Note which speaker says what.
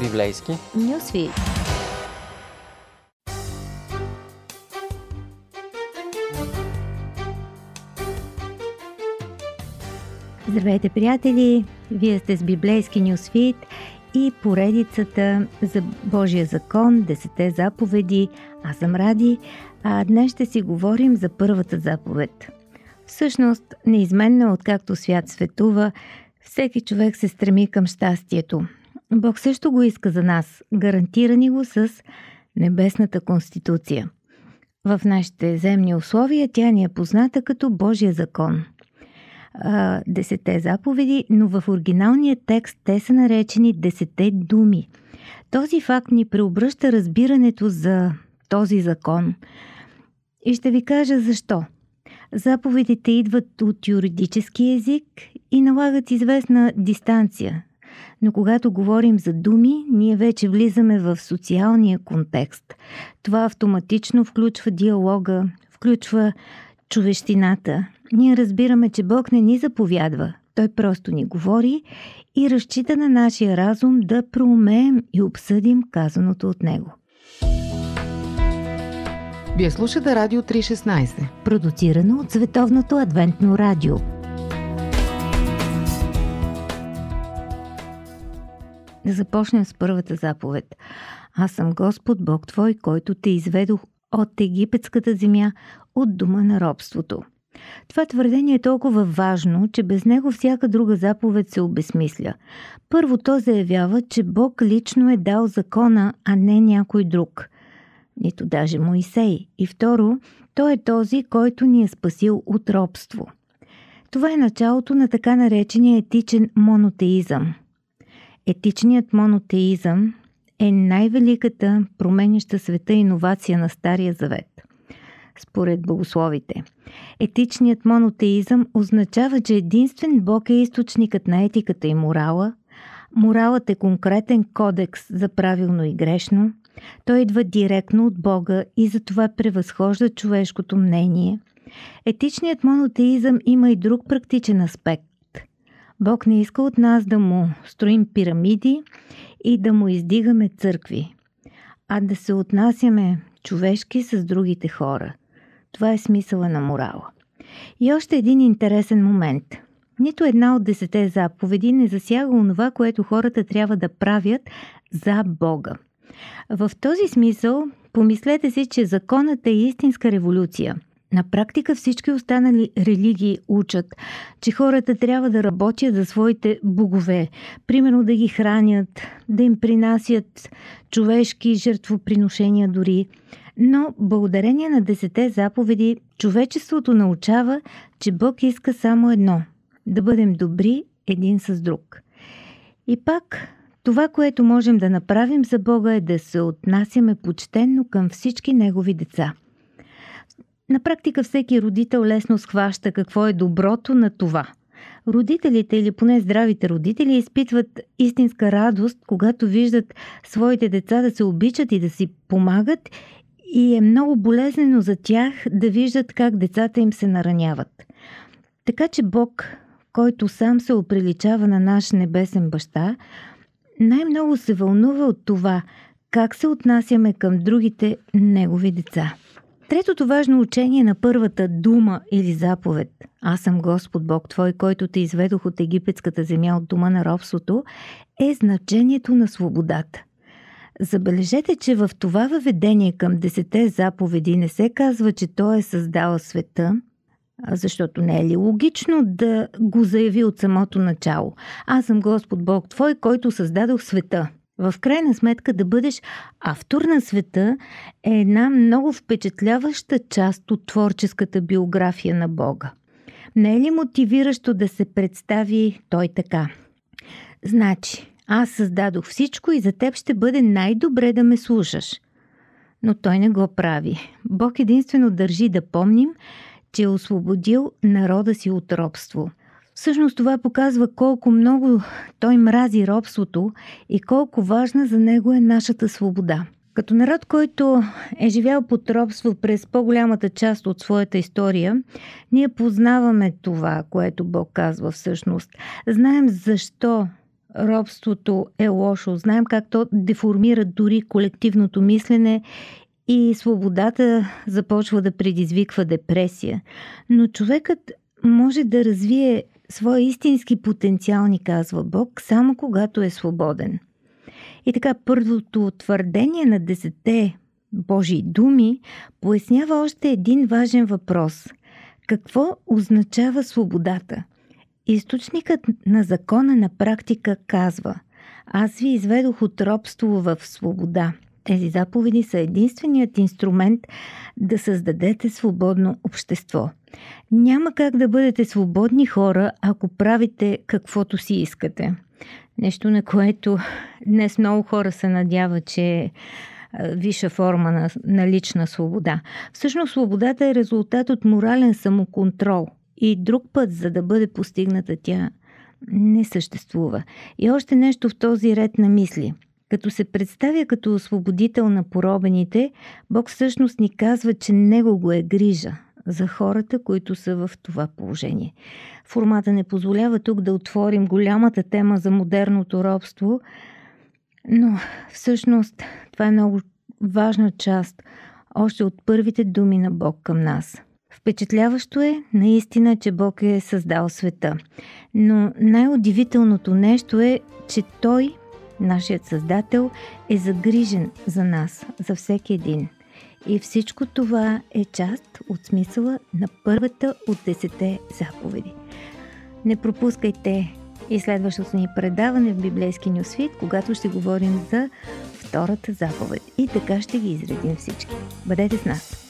Speaker 1: Библейски.
Speaker 2: Нюсвит. Здравейте, приятели! Вие сте с Библейски Нюсфит и поредицата за Божия закон, Десете заповеди. Аз съм Ради, а днес ще си говорим за първата заповед. Всъщност, неизменно откакто свят светува, всеки човек се стреми към щастието. Бог също го иска за нас. Гарантира ни го с Небесната конституция. В нашите земни условия тя ни е позната като Божия закон. Десете заповеди, но в оригиналния текст те са наречени Десете думи. Този факт ни преобръща разбирането за този закон. И ще ви кажа защо – Заповедите идват от юридически език и налагат известна дистанция. Но когато говорим за думи, ние вече влизаме в социалния контекст. Това автоматично включва диалога, включва човещината. Ние разбираме, че Бог не ни заповядва. Той просто ни говори и разчита на нашия разум да проумеем и обсъдим казаното от Него.
Speaker 3: Вие слушате Радио 316,
Speaker 2: продуцирано от Световното адвентно радио. Да започнем с първата заповед. Аз съм Господ Бог Твой, който те изведох от египетската земя, от дома на робството. Това твърдение е толкова важно, че без него всяка друга заповед се обесмисля. Първо то заявява, че Бог лично е дал закона, а не някой друг – нито даже Моисей. И второ, той е този, който ни е спасил от робство. Това е началото на така наречения етичен монотеизъм. Етичният монотеизъм е най-великата променяща света иновация на Стария Завет. Според богословите. Етичният монотеизъм означава, че единствен Бог е източникът на етиката и морала, моралът е конкретен кодекс за правилно и грешно – той идва директно от Бога и затова превъзхожда човешкото мнение. Етичният монотеизъм има и друг практичен аспект. Бог не иска от нас да му строим пирамиди и да му издигаме църкви, а да се отнасяме човешки с другите хора. Това е смисъла на морала. И още един интересен момент. Нито една от десете заповеди не засяга онова, което хората трябва да правят за Бога – в този смисъл, помислете си, че законът е истинска революция. На практика всички останали религии учат, че хората трябва да работят за своите богове, примерно да ги хранят, да им принасят човешки жертвоприношения дори. Но благодарение на десете заповеди, човечеството научава, че Бог иска само едно – да бъдем добри един с друг. И пак това, което можем да направим за Бога е да се отнасяме почтенно към всички Негови деца. На практика всеки родител лесно схваща какво е доброто на това. Родителите или поне здравите родители изпитват истинска радост, когато виждат своите деца да се обичат и да си помагат и е много болезнено за тях да виждат как децата им се нараняват. Така че Бог, който сам се оприличава на наш небесен баща, най-много се вълнува от това как се отнасяме към другите негови деца. Третото важно учение на първата дума или заповед Аз съм Господ Бог Твой, който те изведох от египетската земя от дома на робството, е значението на свободата. Забележете, че в това въведение към десете заповеди не се казва, че Той е създал света, защото не е ли логично да го заяви от самото начало? Аз съм Господ Бог Твой, който създадох света. В крайна сметка да бъдеш автор на света е една много впечатляваща част от творческата биография на Бога. Не е ли мотивиращо да се представи той така? Значи, аз създадох всичко и за теб ще бъде най-добре да ме слушаш. Но той не го прави. Бог единствено държи да помним, че е освободил народа си от робство. Всъщност това показва колко много той мрази робството и колко важна за него е нашата свобода. Като народ, който е живял под робство през по-голямата част от своята история, ние познаваме това, което Бог казва всъщност. Знаем защо робството е лошо. Знаем как то деформира дори колективното мислене и свободата започва да предизвиква депресия. Но човекът може да развие своя истински потенциал, ни казва Бог, само когато е свободен. И така, първото твърдение на десете Божии думи пояснява още един важен въпрос. Какво означава свободата? Източникът на закона на практика казва Аз ви изведох от робство в свобода. Тези заповеди са единственият инструмент да създадете свободно общество. Няма как да бъдете свободни хора, ако правите каквото си искате. Нещо, на което днес много хора се надяват, че е висша форма на, на лична свобода. Всъщност свободата е резултат от морален самоконтрол и друг път, за да бъде постигната тя, не съществува. И още нещо в този ред на мисли. Като се представя като освободител на поробените, Бог всъщност ни казва, че Него го е грижа за хората, които са в това положение. Формата не позволява тук да отворим голямата тема за модерното робство, но всъщност това е много важна част още от първите думи на Бог към нас. Впечатляващо е наистина, че Бог е създал света. Но най-удивителното нещо е, че Той, нашият Създател, е загрижен за нас, за всеки един. И всичко това е част от смисъла на първата от десете заповеди. Не пропускайте и следващото ни предаване в библейски нюсвит, когато ще говорим за втората заповед. И така ще ги изредим всички. Бъдете с нас!